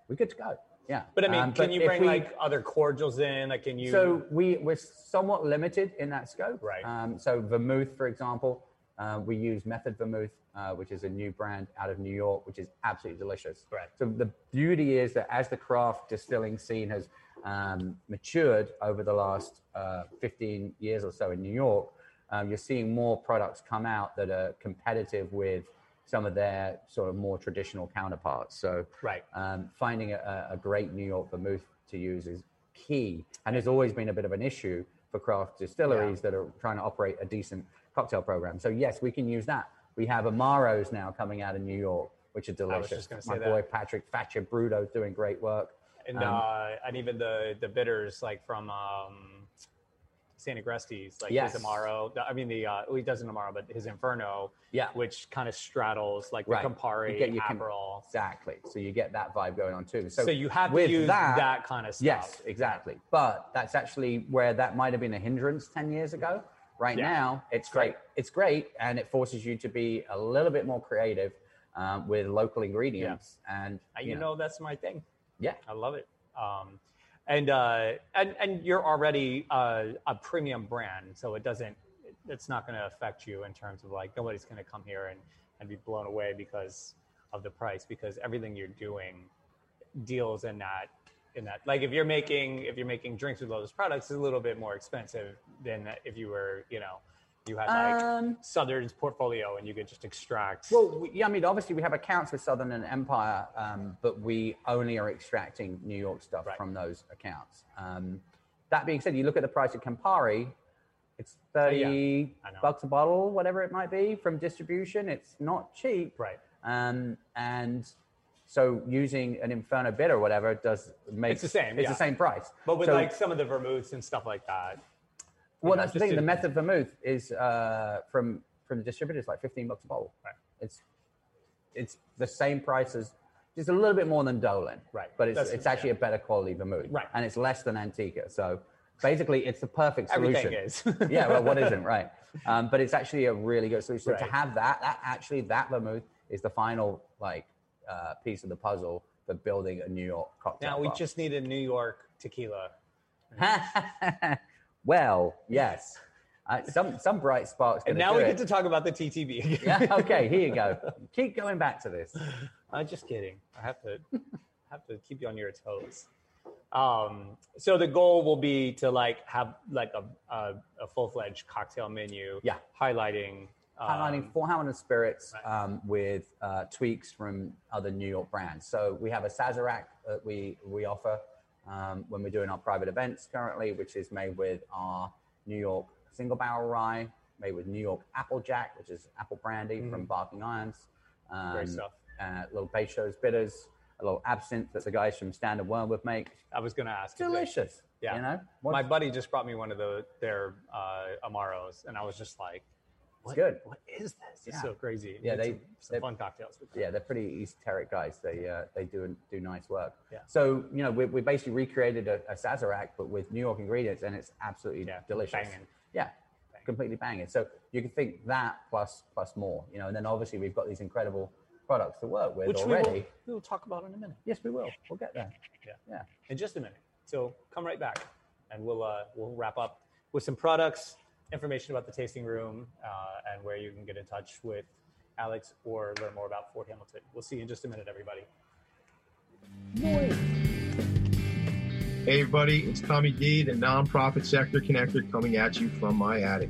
we're good to go. Yeah. But I mean, Um, can you bring we- like other cordials in? Like, can you? so we we're somewhat limited in that scope. Right. Um, so vermouth, for example, uh, we use Method Vermouth, uh, which is a new brand out of New York, which is absolutely delicious. Right. So the beauty is that as the craft distilling scene has um, matured over the last uh, 15 years or so in New York, um, you're seeing more products come out that are competitive with some of their sort of more traditional counterparts. So Right. um, finding a, a great New York vermouth to use is key, and has always been a bit of an issue for craft distilleries that are trying to operate a decent cocktail program. So yes, we can use that, We have Amaros now coming out of New York, which are delicious. My say boy that. Patrick Thatcher Bruto is doing great work. and Um, uh, and even the the bitters like from um, Saint Agrestis, like Yes. his Amaro. I mean the uh, well, he doesn't Amaro, but his Inferno, Yeah. which kind of straddles like Right. the Campari, You get your Aperol. Exactly. So you get that vibe going on too. So, So, you have to use that, that, kind of stuff. Yes, exactly. But that's actually where that might have been a hindrance 10 years ago. Right Yeah. now, it's great. It's great. And it forces you to be a little bit more creative um, with local ingredients. And, Uh, you know that's my thing. Yeah. I love it. Um, and uh, and and you're already uh, a premium brand, so it doesn't. It's not going to affect you in terms of like nobody's going to come here and and be blown away because of the price because everything you're doing deals in that in that like if you're making if you're making drinks with those products it's a little bit more expensive than if you were you know you had like Um, Southern's portfolio and you could just extract Well, we, yeah, I mean, obviously we have accounts with Southern and Empire, um, but we only are extracting New York stuff Right. from those accounts. Um, that being said, you look at the price of Campari, it's Oh, yeah. 30 I know. bucks a bottle, whatever it might be from distribution. It's not cheap. right Um, and so using an Inferno bitter or whatever does make It's the same, It's yeah. the same price. but with So- like some of the vermouths and stuff like that well, know, that's the thing. The method vermouth is uh, from from the distributor is like fifteen bucks a bottle. Right. It's it's the same price as just a little bit more than Dolin. Right. But it's That's- it's actually a better quality vermouth. Right. And it's less than Antica. So basically, it's the perfect solution. everything is [laughs] yeah. Well, what [laughs] isn't right? Um, but it's actually a really good solution. So to have that, that actually that vermouth is the final like uh, piece of the puzzle for building a New York cocktail. now we bar. just need a new york tequila [laughs] well, yes. Uh, some some bright sparks. and now we it. get to talk about the ttb yeah. [laughs] Okay. Here you go. Keep going back to this. i'm just kidding i have to have to keep you on your toes um, so the goal will be to like have like a, a, a full-fledged cocktail menu Yeah. highlighting Highlighting Fort Hamilton spirits um, with uh, tweaks from other New York brands. So we have a Sazerac that we we offer um, when we're doing our private events currently, which is made with our New York single barrel rye, made with New York Applejack, which is apple brandy from Barking Irons. Um, Mm-hmm. Great stuff. Uh, little Peychaud's bitters, a little absinthe that the guys from Standard Wormwood make. i was going to ask Delicious. Yeah. You know, my buddy just brought me one of the their uh, amaros and i was just like what, good. what is this it's Yeah. so crazy Yeah, they- some, fun cocktails with yeah, they're pretty esoteric guys. They uh, they do do nice work. Yeah. So you know, we, we basically recreated a, a Sazerac, but with New York ingredients, and it's absolutely Yeah, delicious. banging. Yeah, completely banging. So you can think that plus plus more. You know, and then obviously we've got these incredible products to work with which already. we will, we will talk about in a minute Yes, we will. We'll get there. Yeah. Yeah. in just a minute. So come right back, and we'll uh, we'll wrap up with some products, information about the tasting room, uh, and where you can get in touch with Alex or learn more about Fort Hamilton. We'll see you in just a minute, everybody. Hey everybody, it's Tommy D, the nonprofit sector connector coming at you from my attic.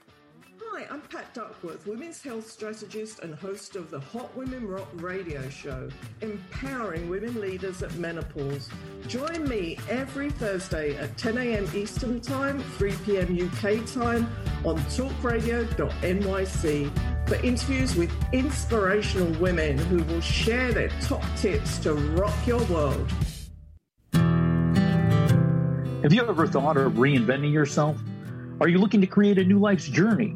Hi, I'm Pat Duckworth, women's health strategist and host of the Hot Women Rock radio show, empowering women leaders at menopause. Join me every Thursday at 10 a.m. Eastern Time, 3 p.m. UK time on talkradio.nyc for interviews with inspirational women who will share their top tips to rock your world. Have you ever thought of reinventing yourself? Are you looking to create a new life's journey?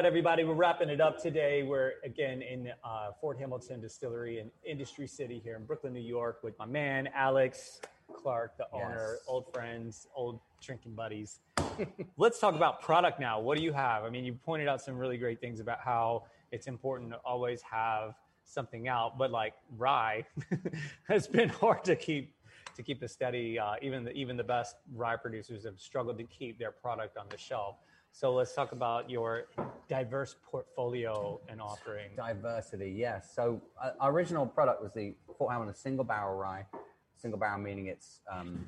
Right, everybody, we're wrapping it up today. We're again in uh, Fort Hamilton Distillery in Industry City here in Brooklyn, New York, with my man Alex Clark, the owner, old friends, old drinking buddies. [laughs] Let's talk about product now. What do you have? I mean, you pointed out some really great things about how it's important to always have something out, but like rye [laughs] has been hard to keep to keep a steady. Uh, even the even the best rye producers have struggled to keep their product on the shelf. So let's talk about your diverse portfolio and offering. Diversity, yes. So uh, our original product was the Fort Hamilton single barrel rye. Single barrel meaning it's um,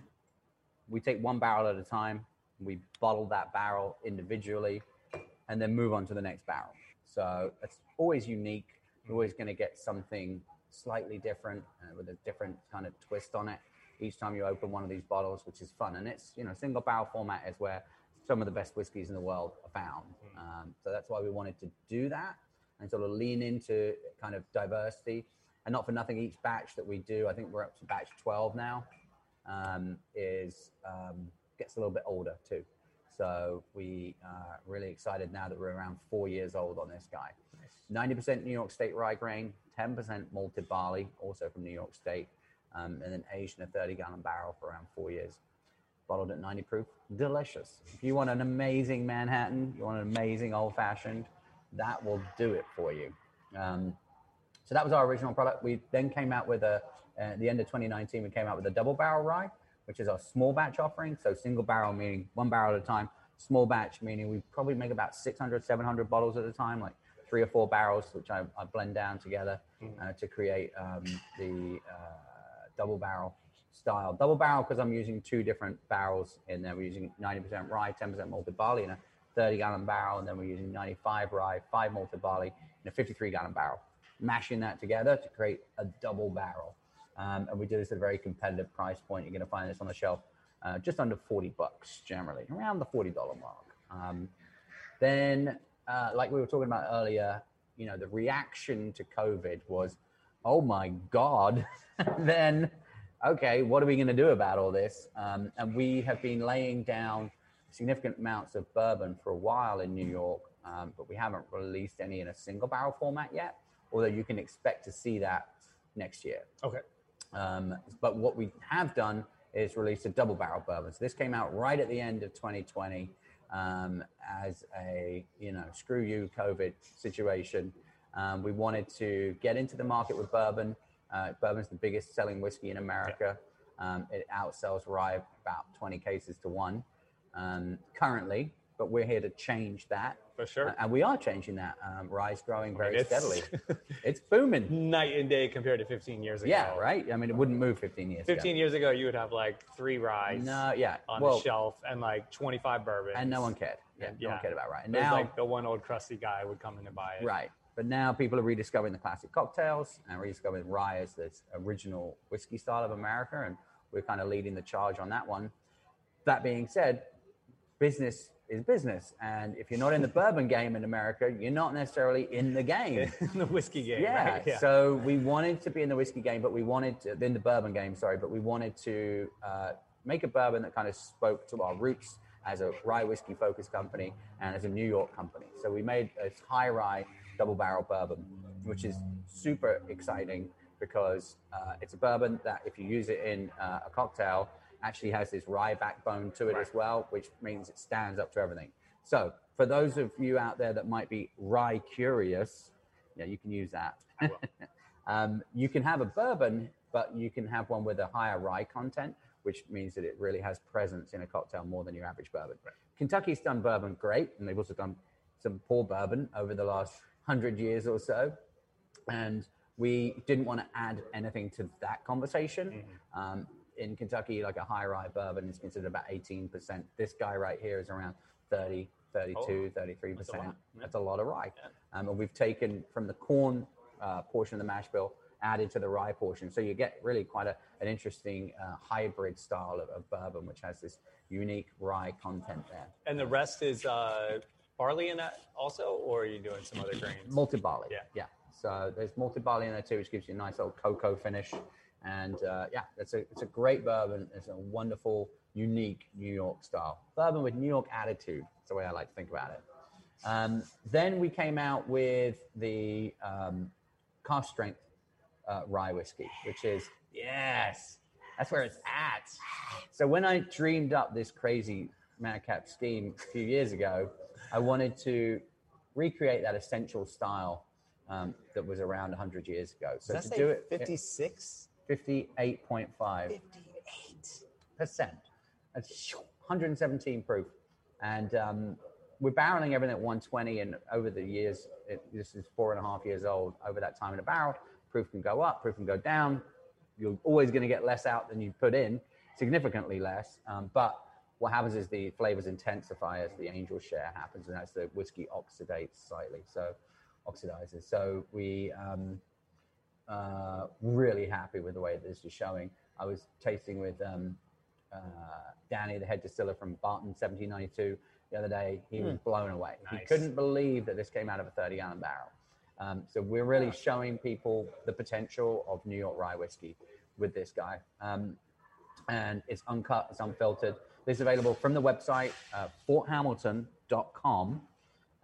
we take one barrel at a time. We bottle that barrel individually, and then move on to the next barrel. So it's always unique. You're always going to get something slightly different uh, with a different kind of twist on it each time you open one of these bottles, which is fun. And it's you know single barrel format is where some of the best whiskeys in the world are found. Um, so that's why we wanted to do that and sort of lean into kind of diversity. And not for nothing, each batch that we do, I think we're up to batch 12 now, um, is um, gets a little bit older too. So we are really excited now that we're around four years old on this guy. 90% New York State rye grain, 10% malted barley, also from New York State, um, and then aged in a 30 gallon barrel for around four years. Bottled at 90 proof, delicious. If you want an amazing Manhattan, you want an amazing old fashioned, that will do it for you. Um, so that was our original product. We then came out with a, uh, at the end of 2019, we came out with a double barrel rye, which is our small batch offering. So single barrel meaning one barrel at a time, small batch meaning we probably make about 600, 700 bottles at a time, like three or four barrels, which I, I blend down together uh, to create um, the uh, double barrel style. Double barrel because I'm using two different barrels in there. We're using 90% rye, 10% malted barley in a 30 gallon barrel, and then we're using 95 rye, 5 malted barley in a 53 gallon barrel. Mashing that together to create a double barrel. Um, and we do this at a very competitive price point. You're going to find this on the shelf uh, just under 40 bucks generally, around the $40 mark. Um, then, uh, like we were talking about earlier, you know, the reaction to COVID was, oh my God, [laughs] then, okay, what are we going to do about all this? Um, and we have been laying down significant amounts of bourbon for a while in New York, um, but we haven't released any in a single barrel format yet, although you can expect to see that next year. Okay. Um, but what we have done is released a double barrel bourbon. So this came out right at the end of 2020 um, as a you know screw you COVID situation. Um, we wanted to get into the market with bourbon. Uh, bourbon's the biggest selling whiskey in America. Um, it outsells rye about 20 cases to one um, currently, but we're here to change that. For sure. Uh, and we are changing that. Um, rye's growing very it's- steadily. [laughs] it's booming. Night and day compared to 15 years ago. Yeah, right. I mean, it wouldn't move 15 years 15 ago. years ago, you would have like three ryes No, yeah. on well, the shelf and like 25 bourbons. and no one cared. Yeah, And- no one cared about rye. And now, like the one old crusty guy would come in and buy it. right. But now people are rediscovering the classic cocktails and rediscovering rye as this original whiskey style of America, and we're kind of leading the charge on that one. That being said, business is business, and if you're not in the [laughs] bourbon game in America, you're not necessarily in the game. [laughs] the whiskey game. Yeah. right? yeah. So we wanted to be in the whiskey game, but we wanted to, in the bourbon game, sorry, but we wanted to uh, make a bourbon that kind of spoke to our roots as a rye whiskey focused company and as a New York company. So we made a high rye double barrel bourbon, which is super exciting because uh, it's a bourbon that if you use it in uh, a cocktail, actually has this rye backbone to it as well, which means it stands up to everything. So for those of you out there that might be rye curious, yeah, you can use that. [laughs] um, you can have a bourbon, but you can have one with a higher rye content, which means that it really has presence in a cocktail more than your average bourbon. Kentucky's done bourbon great, and they've also done some poor bourbon over the last hundred years or so. And we didn't want to add anything to that conversation. Um, in Kentucky, like a high rye bourbon is considered about 18%. This guy right here is around 30, 32, 33%. That's a lot, That's a lot of rye. Um, and we've taken from the corn uh, portion of the mash bill, added to the rye portion. So you get really quite a, an interesting uh, hybrid style of, of bourbon, which has this unique rye content there. And the rest is uh, barley in that also, or are you doing some other grains? Malted barley. Yeah. Yeah. So there's malted barley in there too, which gives you a nice little cocoa finish. And uh, yeah, it's a it's a great bourbon. It's a wonderful, unique New York style bourbon with New York attitude. That's the way I like to think about it. Um, then we came out with the um, cask strength uh, rye whiskey, which is yes, that's where it's at. So when I dreamed up this crazy madcap scheme a few years ago, I wanted to recreate that essential style um, that was around 100 years ago. So to do it, 56? 58.5 58 percent. That's 117 proof, and um, we're barreling everything at 120. And over the years, it, this is four and a half years old. Over that time in a barrel, proof can go up, proof can go down. You're always going to get less out than you put in, significantly less. Um, but what happens is the flavors intensify as the angel share happens, and as the whiskey oxidates slightly, so oxidizes. So we um, uh, really happy with the way this is showing. I was tasting with um, uh, Danny, the head distiller from Barton 1792, the other day. He was Mm. blown away. He couldn't believe that this came out of a 30 gallon barrel. Um, so we're really showing people the potential of New York rye whiskey with this guy. Um, and it's uncut, it's unfiltered. This is available from the website, uh, forthamilton.com.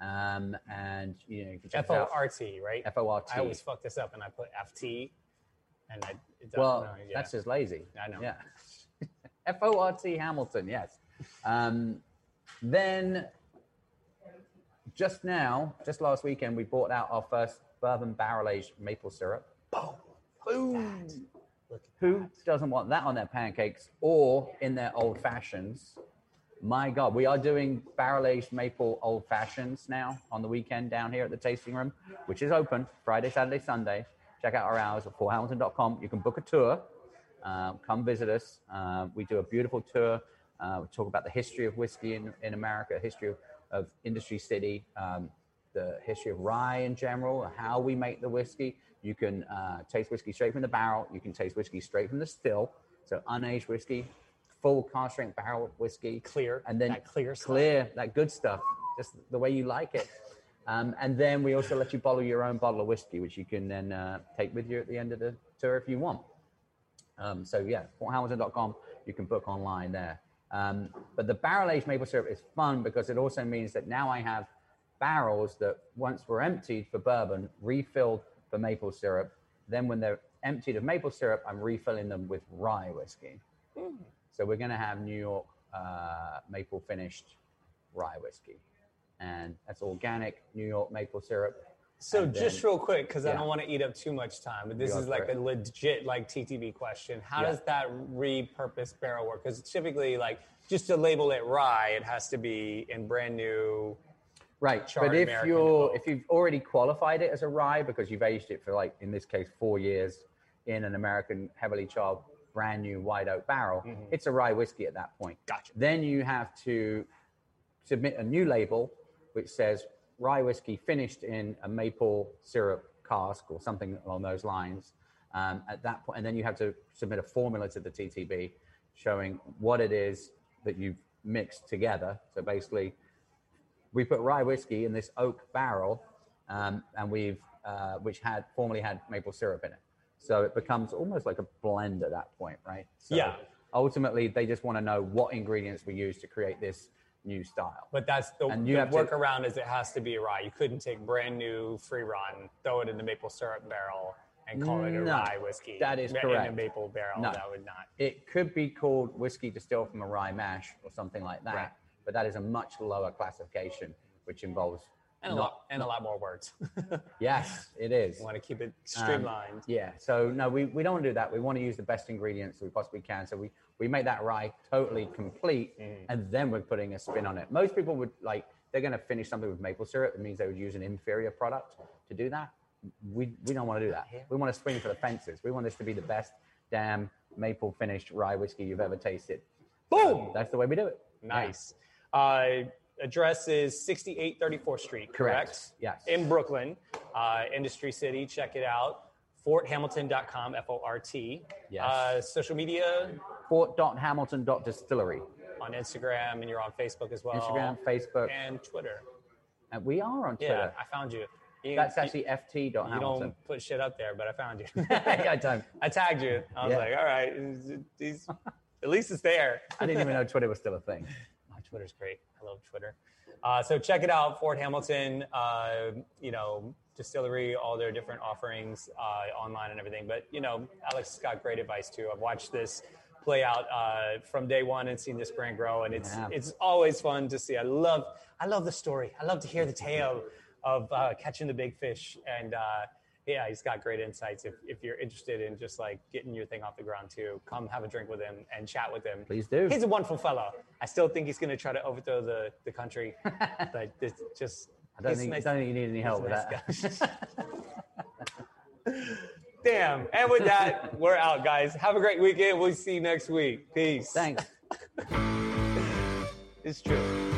Um, and you know, you can check F out. R T, right? F O R T. I always fuck this up and I put F T, and I. It Well, know, yeah. that's just lazy. I know. Yeah. [laughs] F O R T Hamilton, yes. Um, then just now, just last weekend, we brought out our first bourbon barrel aged maple syrup. Boom. Who doesn't want that on their pancakes or in their old fashions? My God, we are doing barrel aged maple old fashions now on the weekend down here at the tasting room, which is open Friday, Saturday, Sunday. Check out our hours at forthamilton.com. You can book a tour. Uh, come visit us. Uh, we do a beautiful tour. Uh, we talk about the history of whiskey in, in America, history of, of Industry City, um, the history of rye in general, how we make the whiskey. You can uh, taste whiskey straight from the barrel. You can taste whiskey straight from the still. So unaged whiskey, full cask strength barrel whiskey, clear, and then that clear stuff. clear, that good stuff, just the way you like it. Um, and then we also let you bottle your own bottle of whiskey, which you can then uh, take with you at the end of the tour if you want. Um, so yeah, forthamilton.com, you can book online there. Um, but the barrel aged maple syrup is fun because it also means that now I have barrels that once were emptied for bourbon, refilled for maple syrup. Then when they're emptied of maple syrup, I'm refilling them with rye whiskey. So we're going to have New York uh, maple finished rye whiskey, and that's organic New York maple syrup. So And just then- real quick, because I don't want to eat up too much time, but this is like it. a legit like TTB question. How Yeah. does that repurposed barrel work? Because typically, like just to label it rye, it has to be in brand new. Right, but if American you're if you've already qualified it as a rye because you've aged it for like in this case four years in an American heavily charred brand new white oak barrel, it's a rye whiskey at that point. Mm-hmm. Gotcha. Then you have to submit a new label which says rye whiskey finished in a maple syrup cask or something along those lines. Um, at that point, and then you have to submit a formula to the TTB showing what it is that you've mixed together. So basically, we put rye whiskey in this oak barrel, um, and we've uh, which had formerly had maple syrup in it. So it becomes almost like a blend at that point, right? So Yeah. Ultimately, they just want to know what ingredients we use to create this new style. But that's the, And the you to- workaround is it has to be rye. You couldn't take brand new free run, throw it in the maple syrup barrel, and call it a No, rye whiskey. that is In correct. a maple barrel, No. that would not. It could be called whiskey distilled from a rye mash or something like that, Right. But that is a much lower classification, which involves And a not- lot and a lot more words. [laughs] Yes, it is. You want to keep it Um, streamlined. yeah. So no, we, we don't want to do that. We want to use the best ingredients we possibly can. So we, we make that rye totally complete Mm. and then we're putting a spin on it. Most people would like, they're going to finish something with maple syrup. It means they would use an inferior product to do that. We, we don't want to do that. We want to swing for the fences. We want this to be the best damn maple finished rye whiskey you've ever tasted. Boom! That's the way we do it. Nice. Uh, address is 6834th Street, correct? Correct. Yes. In Brooklyn, uh, Industry City. Check it out. FortHamilton.com, F O R T. Yes. Uh, social media Fort.hamilton.distillery. on Instagram, and you're on Facebook as well. Instagram, Facebook. and Twitter. And we are on Yeah, Twitter. I found you. You- That's you- actually ft. You Hamilton. don't put shit up there, but I found you. [laughs] yeah, I don't. [laughs] I tagged you. I was Yeah. like, all right, at least it's there. I didn't even know [laughs] Twitter was still a thing. Twitter's great. I love Twitter. Uh, so check it out, Fort Hamilton. Uh, you know, distillery, all their different offerings uh, online and everything. But you know, Alex has got great advice too. I've watched this play out uh, from day one and seen this brand grow, and it's Yeah. it's always fun to see. I love I love the story. I love to hear the tale of uh, catching the big fish, and uh, yeah, he's got great insights. If if you're interested in just like getting your thing off the ground too, come have a drink with him and chat with him. Please do. He's a wonderful fellow. I still think he's going to try to overthrow the the country, [laughs] but it's just. I don't think, nice- don't think you need any help with nice that. [laughs] Damn. And with that, we're out, guys. Have a great weekend. We'll see you next week. Peace. Thanks. [laughs] it's true.